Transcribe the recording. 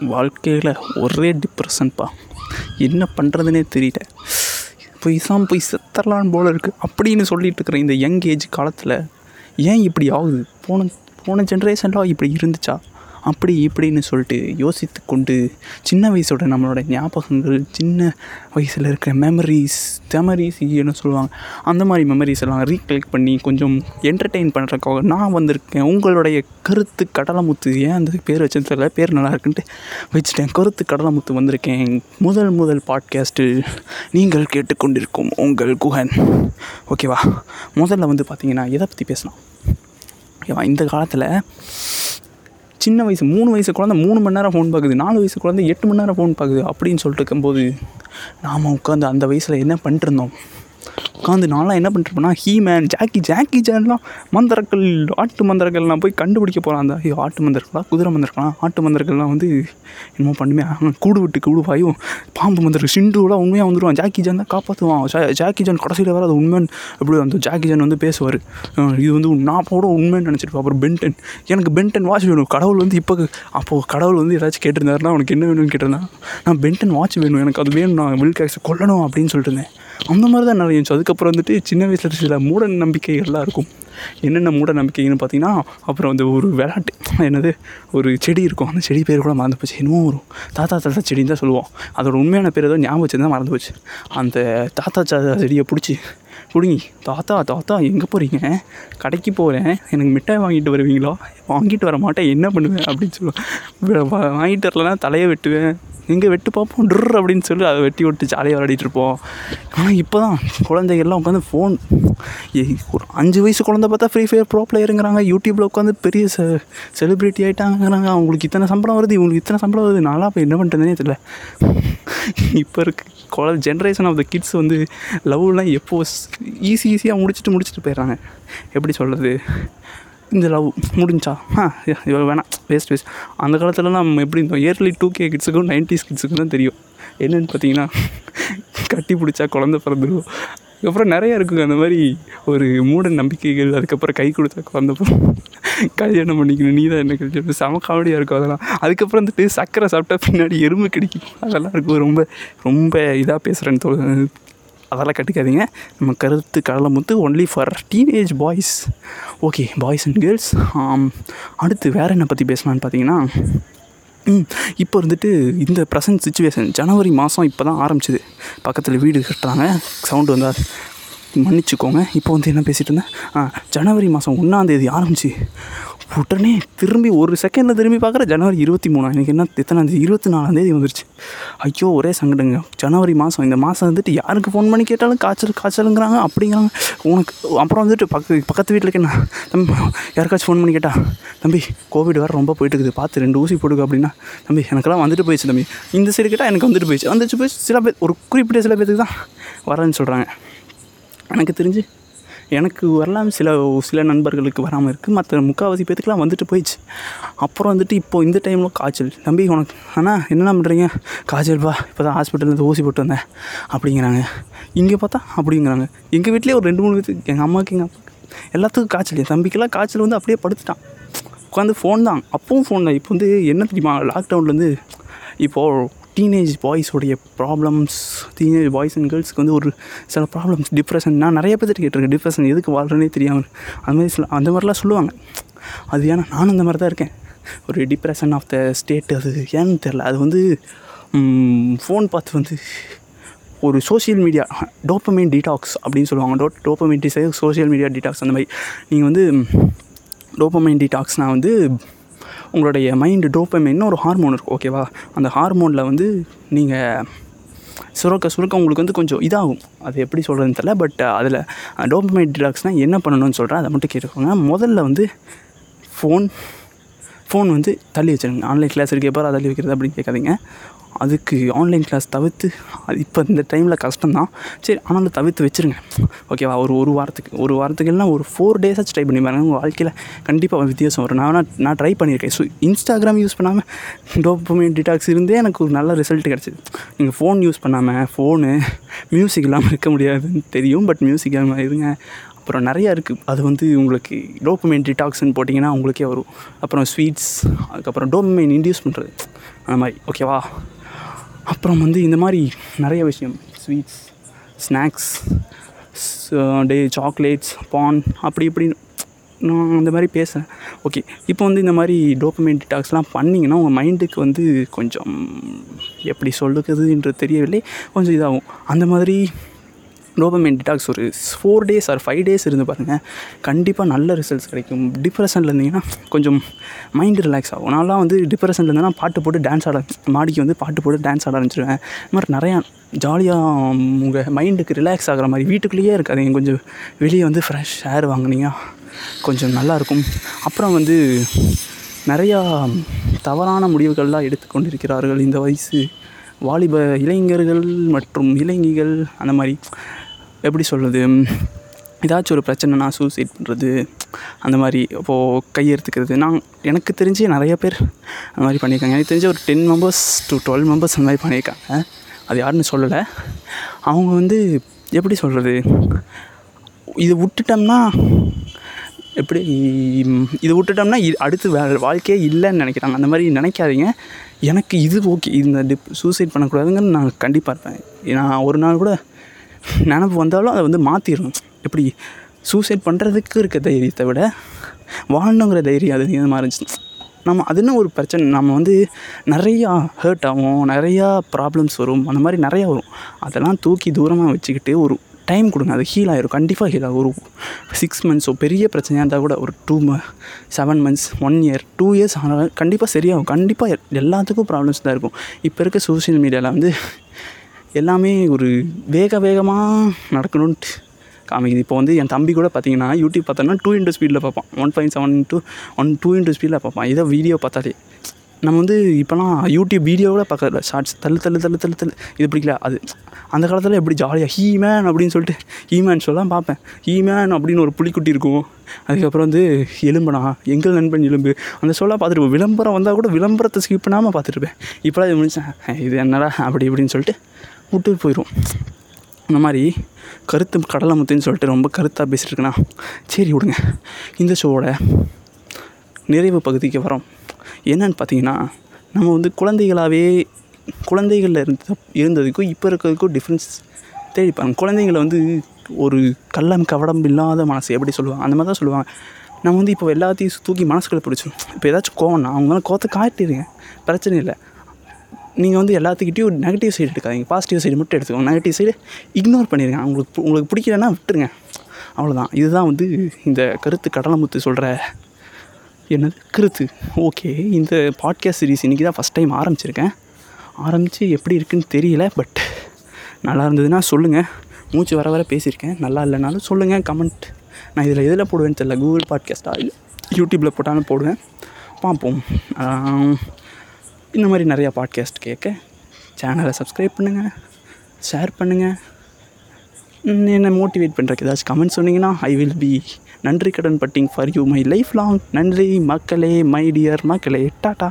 வாழ்க்கையில் ஒரே டிப்ரெஷன்ப்பா என்ன பண்ணுறதுனே தெரியல. பேசாமல் போய் செத்தரலான்னு போல் இருக்குது அப்படின்னு சொல்லிட்டு இருக்கிற இந்த யங் ஏஜ் காலத்தில் ஏன் இப்படி ஆகுது? போன போன ஜென்ரேஷனில் இப்படி இருந்துச்சா? அப்படி இப்படின்னு சொல்லிட்டு யோசித்து கொண்டு சின்ன வயசோட நம்மளோட ஞாபகங்கள் சின்ன வயசில் இருக்கிற மெமரிஸ் மெமரிஸ் என்ன சொல்லுவாங்க அந்த மாதிரி மெமரிஸ் எல்லாம் ரீகலெக்ட் பண்ணி கொஞ்சம் என்டர்டெயின் பண்ணுறதுக்காக நான் வந்திருக்கேன். உங்களுடைய கருத்து கடலமுத்து ஏன் அந்த பேர் வச்சது தெரியல பேர் நல்லா இருக்குன்ட்டு வச்சுட்டேன். கருத்து கடலமுத்து வந்திருக்கேன். முதல் முதல் பாட்காஸ்ட்டு நீங்கள் கேட்டுக்கொண்டிருக்கும் உங்கள் குஹன் ஓகேவா முதல்ல வந்து பார்த்தீங்கன்னா எதை பற்றி பேசலாம்? ஓகேவா இந்த காலத்தில் சின்ன வயசு மூணு வயசு குழந்தை மூணு மணி நேரம் ஃபோன் பார்க்குது நாலு வயசு குழந்தை எட்டு மணி நேரம் ஃபோன் பார்க்குது அப்படின்னு சொல்லிட்டு இருக்கும்போது நாம் உட்காந்து அந்த வயசில் என்ன பண்ணிட்டு இருந்தோம்? உட்காந்து நான்லாம் என்ன பண்ணிருப்பேன்னா ஹீமேன் ஜாக்கி ஜாக்கி ஜான்லாம் மந்திரக்கல் ஆட்டு மந்திரங்கள் நான் போய் கண்டுபிடிக்க போகிறேன் அந்த ஐயோ ஆட்டு மந்திரக்கலா குதிரை மந்திரக்கலாம் ஆட்டு மந்திரங்கள்லாம் வந்து என்னமோ பண்ணுமே. கூடு விட்டு கூடு பாயும். பாம்பு மந்திரக்கு சிண்டுலாம் உண்மையாக வந்துடுவான் ஜாக்கி ஜான் தான் காப்பாற்றுவான் ஜா- ஜாக்கி ஜான் கடைசியில் வர அது உண்மைன்னு எப்படி அந்த ஜாக்கி ஜான் வந்து பேசுவார். இது வந்து நான் போட உண்மைன்னு நினச்சிருப்பேன் அப்புறம் பென்டன் எனக்கு பென்டன் வாட்ச் வேணும். கடவுள் வந்து இப்போ அப்போது கடவுள் வந்து ஏதாச்சும் கேட்டிருந்தாருன்னா உனக்கு என்ன வேணும்னு கேட்டிருந்தேன் நான் பென்டன் வாட்ச் வேணும். எனக்கு அது வேணும். நான் மில்க் ஆக்ஸ் கொல்லணும் அப்படின்னு சொல்லிட்டு இருந்தேன். அந்த மாதிரி தான் நிறைய இருந்துச்சு. அதுக்கப்புறம் வந்துட்டு சின்ன வயசில் சில மூட நம்பிக்கைகள்லாம் இருக்கும். என்னென்ன மூட நம்பிக்கைன்னு பார்த்தீங்கன்னா அப்புறம் வந்து ஒரு விளையாட்டு. என்னது? ஒரு செடி இருக்கும். அந்த செடி பேர் கூட மறந்து போச்சு. என்னமோ வரும். தாத்தா தாத்தா செடின்னு தான் சொல்லுவோம். அதோட உண்மையான பேர் ஏதோ ஞாபகம் வச்சுருந்தா மறந்து போச்சு. அந்த தாத்தா தாத்தா செடியை பிடிச்சி பிடுங்கி தாத்தா தாத்தா எங்கே போகிறீங்க கடைக்கு போகிறேன் எனக்கு மிட்டாய் வாங்கிட்டு வருவீங்களா? வாங்கிட்டு வர மாட்டேன். என்ன பண்ணுவேன்? அப்படின்னு சொல்லுவேன் வாங்கிட்டு வரலன்னா தலையை வெட்டுவேன். எங்கே வெட்டு பார்ப்போம் டுர் அப்படின்னு சொல்லி அதை வெட்டி விட்டு ஜாலியாக விளையாடிட்டு இருப்போம். ஆனால் இப்போ தான் குழந்தைகள்லாம் உட்காந்து ஃபோன் ஒரு அஞ்சு வயசு குழந்தை பார்த்தா ஃப்ரீ ஃபயர் ப்ரோ பிளேயருங்கிறாங்க யூடியூப்பில் உட்காந்து பெரிய செ செலிப்ரிட்டி ஆகிட்டாங்கிறாங்க அவங்களுக்கு இத்தனை சம்பளம் வருது இவங்களுக்கு இத்தனை சம்பளம் வருது. நான்லாம் இப்போ என்ன பண்ணுறதுனே தெரியல. இப்போ இருக்க குழ ஜென்ரேஷன் ஆஃப் த கிட்ஸ் வந்து லவ்லாம் எப்போ ஈஸி ஈஸியாக முடிச்சுட்டு முடிச்சுட்டு போயிடுறாங்க. எப்படி சொல்கிறது இந்த லவ் முடிஞ்சா? ஆ இவ்வளோ வேணாம். வேஸ்ட் வேஸ்ட் அந்த காலத்துலலாம் நம்ம எப்படி இருந்தோம்? இயர்லி டூ கே கிட்ஸுக்கும் நைன்டிஸ் கிட்ஸுக்கும் தான் தெரியும். என்னென்னு பார்த்தீங்கன்னா கட்டி பிடிச்சா குழந்த பிறந்துடும் அதுக்கப்புறம் நிறைய இருக்குங்க. அந்த மாதிரி ஒரு மூட நம்பிக்கைகள் அதுக்கப்புறம் கை கொடுத்தா குழந்த கல்யாணம் பண்ணிக்கணும். நீ தான் என்ன கல்யாணம் செம காமெடியாக இருக்கும் அதெல்லாம். அதுக்கப்புறம் வந்துட்டு சக்கரை சாப்பிட்டா பின்னாடி எறும்பு கிடைக்கும். அதெல்லாம் இருக்கும். ரொம்ப ரொம்ப இதாக பேசுகிறேன்னு தோ அதெல்லாம் கட்டுக்காதீங்க. நம்ம கருத்து கடலை முத்து only for teenage boys okay boys and girls அடுத்து வேறு என்ன பற்றி பேசலான்னு பார்த்தீங்கன்னா ம், இப்போ இருந்துட்டு இந்த ப்ரெசன்ட் சுச்சுவேஷன் ஜனவரி மாதம் இப்போ தான் ஆரம்பிச்சிது. பக்கத்தில் வீடு கட்டுறாங்க சவுண்டு வந்தால் மன்னிச்சுக்கோங்க. இப்போ வந்து என்ன பேசிகிட்டு இருந்தேன்? ஆ ஜனவரி மாதம் ஒன்றாந்தேதி ஆரம்பிச்சு. உடனே திரும்பி ஒரு செகண்டில் திரும்பி பார்க்குற ஜனவரி இருபத்தி மூணா. எனக்கு என்ன எத்தனாந்தேதி இருபத்தி நாலாந்தேதி வந்துருச்சு. ஐயோ ஒரே சங்கடங்க. ஜனவரி மாதம் இந்த மாதம் வந்துட்டு யாருக்கு ஃபோன் பண்ணி கேட்டாலும் காய்ச்சல் காய்ச்சலுங்கிறாங்க அப்படிங்கிறாங்க. உனக்கு அப்புறம் வந்துட்டு பக்கத்து பக்கத்து வீட்டில் என்ன தம்பி யாருக்காச்சும் ஃபோன் பண்ணி கேட்டா? தம்பி கோவிட் வேறு ரொம்ப போயிட்டு இருக்குது பார்த்து ரெண்டு ஊசி போடுங்க அப்படின்னா. தம்பி எனக்கெல்லாம் வந்துட்டு போயிடுச்சு தம்பி. இந்த சைடு கேட்டால் எனக்கு வந்துட்டு போயிடுச்சு. வந்துச்சு போய் சில பேர் ஒரு குறிப்பிட்ட சில பேருக்கு தான் வரேன்னு சொல்கிறாங்க எனக்கு தெரிஞ்சு எனக்கு வரலாம் சில சில நண்பர்களுக்கு வராமல் இருக்குது மற்ற முக்கால்வாசி பேத்துக்கெலாம் வந்துட்டு போயிடுச்சு. அப்புறம் வந்துட்டு இப்போ இந்த டைமில் காய்ச்சல். தம்பி உனக்கு ஆனால் என்னென்ன பண்ணுறீங்க காய்ச்சல்ப்பா இப்போ தான் ஹாஸ்பிட்டலில் ஊசி போட்டு வந்தேன். அப்படிங்கிறாங்க. இங்கே பார்த்தா அப்படிங்கிறாங்க. எங்கள் வீட்லேயே ஒரு ரெண்டு மூணு பேத்துக்கு எங்கள் அம்மாவுக்கு எங்கள் அப்பாவுக்கு எல்லாத்துக்கும் காய்ச்சல். என் தம்பிக்கெல்லாம் காய்ச்சல் வந்து அப்படியே படுத்துட்டான். உட்காந்து ஃபோன் தான். அப்பவும் ஃபோன் தான். இப்போ வந்து என்ன தெரியுமா? லாக்டவுன்லேருந்து இப்போது டீனேஜ் பாய்ஸோடைய ப்ராப்ளம்ஸ் டீனேஜ் பாய்ஸ் அண்ட் கேர்ள்ஸ்க்கு வந்து ஒரு சில ப்ராப்ளம்ஸ் டிப்ரெஷன் நான் நிறைய பேர் கேட்டிருக்கேன் டிப்ரெஷன் எதுக்கு வாழ்கிறேனே தெரியாமல் அந்த மாதிரி சில அந்த மாதிரிலாம் சொல்லுவாங்க. அது ஏன்னா நானும் அந்த மாதிரி தான் இருக்கேன். ஒரு டிப்ரெஷன் ஆஃப் த ஸ்டேட் அது ஏன்னு தெரில அது வந்து ஃபோன் பார்த்து வந்து ஒரு சோஷியல் மீடியா டோப்பமைன் டீடாக்ஸ் அப்படின்னு சொல்லுவாங்க. டோ டோப்பமைன் டிசை சோஷியல் மீடியா டீடாக்ஸ் அந்த மாதிரி. நீங்கள் வந்து டோப்பமைன் டீடாக்ஸ்னால் வந்து உங்களுடைய மைண்டு டோப்பமைன்னு ஒரு ஹார்மோன் இருக்கும் ஓகேவா அந்த ஹார்மோனில் வந்து நீங்கள் சுரக்க சுரக்க உங்களுக்கு வந்து கொஞ்சம் இதாகும். அது எப்படி சொல்கிறதுன்னு தெரில பட் அதில் டோப்பமைன் டிடாக்ஸ்னால் என்ன பண்ணணும்னு சொல்கிறேன் அதை மட்டும் கேட்டுக்கோங்க. முதல்ல வந்து ஃபோன் ஃபோன் வந்து தள்ளி வச்சிருங்க. ஆன்லைன் கிளாஸ் இருக்கே பாரு தள்ளி வைக்கிறது அப்படின்னு கேட்காதீங்க. அதுக்கு ஆன்லைன் கிளாஸ் தவிர்த்து அது இப்போ இந்த டைமில் கஷ்டம்தான். சரி ஆனாலும் தவிர்த்து வச்சுருங்க. ஓகேவா ஒரு ஒரு வாரத்துக்கு ஒரு வாரத்துக்கு இல்லைனா ஒரு ஃபோர் டேஸாச்சும் ட்ரை பண்ணி பாருங்க. உங்கள் வாழ்க்கையில் கண்டிப்பாக வித்தியாசம் வரும். நான் நான் ட்ரை பண்ணியிருக்கேன். ஸோ இன்ஸ்டாகிராம் யூஸ் பண்ணாமல் டோப்பமைன் டிடாக்ஸ் இருந்தே எனக்கு ஒரு நல்ல ரிசல்ட் கிடச்சிது. நீங்கள் ஃபோன் யூஸ் பண்ணாமல் ஃபோனு மியூசிக் இல்லாமல் இருக்க முடியாதுன்னு தெரியும். பட் மியூசிக் இல்லாமல் இருங்க. அப்புறம் நிறையா இருக்குது அது வந்து உங்களுக்கு டோப்பமைன் டிடாக்ஸ்னு போட்டிங்கன்னா உங்களுக்கே வரும். அப்புறம் ஸ்வீட்ஸ் அதுக்கப்புறம் டோப்பமைன் இன்டியூஸ் பண்ணுறது அந்த மாதிரி. ஓகேவா அப்புறம் வந்து இந்த மாதிரி நிறைய விஷயம். ஸ்வீட்ஸ் ஸ்நாக்ஸ் டே சாக்லேட்ஸ் பான் அப்படி இப்படின்னு நான் அந்த மாதிரி பேசுகிறேன் ஓகே இப்போ வந்து இந்த மாதிரி டோப்பமைன் டிடாக்ஸ்லாம் பண்ணிங்கன்னா உங்கள் மைண்டுக்கு வந்து கொஞ்சம் எப்படி சொல்லுறதுன்றது தெரியவில்லை. கொஞ்சம் இதாகும். அந்த மாதிரி டோபமைன் டிடாக்ஸ் ஒரு four days or five days இருந்து பாருங்கள் கண்டிப்பாக நல்ல ரிசல்ட்ஸ் கிடைக்கும். டிப்ரெஷனில் இருந்தீங்கன்னா கொஞ்சம் மைண்டு ரிலாக்ஸ் ஆகும். நான்லாம் வந்து டிப்ரெஷனில் இருந்தேன்னா பாட்டு போட்டு டான்ஸ் ஆட மாடிக்கு வந்து பாட்டு போட்டு டான்ஸ் ஆட ஆரம்பிச்சிடுவேன் இந்த மாதிரி நிறையா ஜாலியாக உங்கள் மைண்டுக்கு ரிலாக்ஸ் ஆகிற மாதிரி வீட்டுக்குள்ளேயே இருக்காதிங்க. கொஞ்சம் வெளியே வந்து ஃப்ரெஷ் ஏர் வாங்குனீங்க கொஞ்சம் நல்லாயிருக்கும் அப்புறம் வந்து நிறையா தவறான முடிவுகள்லாம் எடுத்துக்கொண்டிருக்கிறார்கள் இந்த வயசு வாலிப இளைஞர்கள் மற்றும் இளைஞிகள் அந்த மாதிரி. எப்படி சொல்கிறது ஏதாச்சும் ஒரு பிரச்சனைனா சூசைட் பண்ணுறது அந்த மாதிரி அப்போது கையெடுத்துக்கிறது நான் எனக்கு தெரிஞ்சு நிறைய பேர் அந்த மாதிரி பண்ணியிருக்காங்க. எனக்கு தெரிஞ்ச ஒரு ten members to twelve members அந்த மாதிரி பண்ணியிருக்காங்க. அது யாருன்னு சொல்லலை. அவங்க வந்து எப்படி சொல்கிறது இதை விட்டுட்டோம்னா எப்படி இதை விட்டுட்டோம்னா இ அடுத்து வேறு வாழ்க்கையே இல்லைன்னு நினைக்கிறாங்க. அந்த மாதிரி நினைக்காதீங்க. எனக்கு இது ஓகே இந்த டிப் சூசைட் பண்ணக்கூடாதுங்கன்னு நான் கண்டிப்பாக இருப்பேன். நான் ஒரு நாள் கூட நினப்பு வந்தாலும் அதை வந்து மாற்றிடணும் எப்படி சூசைட் பண்ணுறதுக்கு இருக்க தைரியத்தை விட வாழணுங்கிற தைரியம் அது அதிகமாக இருந்துச்சு. நம்ம அது என்ன ஒரு பிரச்சனை நம்ம வந்து நிறையா ஹர்ட் ஆகும் நிறையா ப்ராப்ளம்ஸ் வரும் அந்த மாதிரி நிறையா வரும். அதெல்லாம் தூக்கி தூரமாக வச்சுக்கிட்டு ஒரு டைம் கொடுங்க அது ஹீல் ஆகிரும் கண்டிப்பாக ஹீல் ஆகும். ஒரு சிக்ஸ் மந்த்ஸோ பெரிய பிரச்சனையாக இருந்தால் கூட ஒரு டூ ம seven months one year two years ஆனால் கண்டிப்பாக சரியாகும். கண்டிப்பாக எல்லாத்துக்கும் ப்ராப்ளம்ஸ் தான் இருக்கும். இப்போ இருக்க சோஷியல் மீடியாவில் வந்து எல்லாமே ஒரு வேக வேகமாக நடக்கணுன்ட்டு காமிக்குது. இப்போ வந்து என் தம்பி கூட பார்த்தீங்கன்னா யூடியூப் பார்த்தோன்னா டூ இன்ட்டு ஸ்பீடில் பார்ப்பான். One point seven into one two into ஸ்பீடில் பார்ப்பான். இதை வீடியோ பார்த்தாலே. நம்ம வந்து இப்போலாம் யூடியூப் வீடியோவோட பார்க்கறதில்ல. ஷார்ட்ஸ் தள்ளு தள்ளு தள்ளு தள்ளு தள்ளு. இது பிடிக்கல. அது அந்த காலத்தில் எப்படி ஜாலியாக ஹீமேன் அப்படின்னு சொல்லிட்டு ஹீமேன் சொல்லலாம் பார்ப்பேன். ஹீமேன் அப்படின்னு ஒரு புளிக்குட்டி இருக்கும். அதுக்கப்புறம் வந்து எலும்புனா எங்கள் நண்பன் எலும்பு. அந்த சொல்ல பார்த்துருப்பேன் விளம்பரம் வந்தால் கூட விளம்பரத்தை ஸ்கிப் பண்ணாமல் பார்த்துருப்பேன் இப்போலாம் இது முடிச்சேன். இது என்னடா? அப்படி இப்படின்னு சொல்லிட்டு விட்டு போயிடும் இந்த மாதிரி கருத்து கடலை முத்துன்னு சொல்லிட்டு ரொம்ப கருத்தாக பேசிட்டு சரி விடுங்க. இந்த ஷோவோட நிறைவு பகுதிக்கு வரோம். என்னன்னு பார்த்தீங்கன்னா நம்ம வந்து குழந்தைகளாகவே குழந்தைகளில் இருந்த இருந்ததுக்கும் இப்போ இருக்கிறதுக்கும் டிஃப்ரென்ஸ் தேடிப்பாங்க குழந்தைங்களை வந்து ஒரு கள்ளம் கவடம் இல்லாத மனசு எப்படி சொல்லுவாங்க? அந்த மாதிரி தான் சொல்லுவாங்க. நம்ம வந்து இப்போ எல்லாத்தையும் தூக்கி மனசுக்குள்ளே பிடிச்சிரும். இப்போ ஏதாச்சும் கோவம்னா அவங்க மேலே கோவத்தை காட்டிடுங்க. பிரச்சனை இல்லை. நீங்கள் வந்து எல்லாத்துக்கிட்டையும் நெகட்டிவ் சைடு எடுக்காதீங்க. பாசிட்டிவ் சைடு மட்டும் எடுத்துக்கோங்க. நெகட்டிவ் சைடு இக்னோர் பண்ணிடுங்க உங்களுக்கு உங்களுக்கு பிடிக்கலன்னா விட்டுருங்க. அவ்வளோதான் இதுதான் வந்து இந்த கருத்து கடலமுத்து சொல்கிற என்னது? கருத்து. ஓகே இந்த பாட்காஸ்ட் சீரிஸ் இன்றைக்கி தான் ஃபஸ்ட் டைம் ஆரம்பிச்சிருக்கேன். ஆரம்பித்து எப்படி இருக்குன்னு தெரியல பட் நல்லா இருந்ததுன்னா சொல்லுங்கள் மூச்சு வர வர பேசியிருக்கேன். நல்லா இல்லைனாலும் சொல்லுங்கள் கமெண்ட் நான் இதில் எதில் போடுவேன்னு தெரியல. கூகுள் பாட்காஸ்ட்டாக இல்லை யூடியூப்பில் போட்டாலும் போடுவேன். பார்ப்போம். இந்த மாதிரி நிறையா பாட்காஸ்ட் கேட்க சேனலை சப்ஸ்கிரைப் பண்ணுங்கள் ஷேர் பண்ணுங்கள் என்னை மோட்டிவேட் பண்ணுறக்கு ஏதாச்சும் கமெண்ட் சொன்னீங்கன்னா ஐ வில் பி நன்றி கடன் putting for you my life long நன்றி மக்களே மை டியர் மக்களே. டாட்டா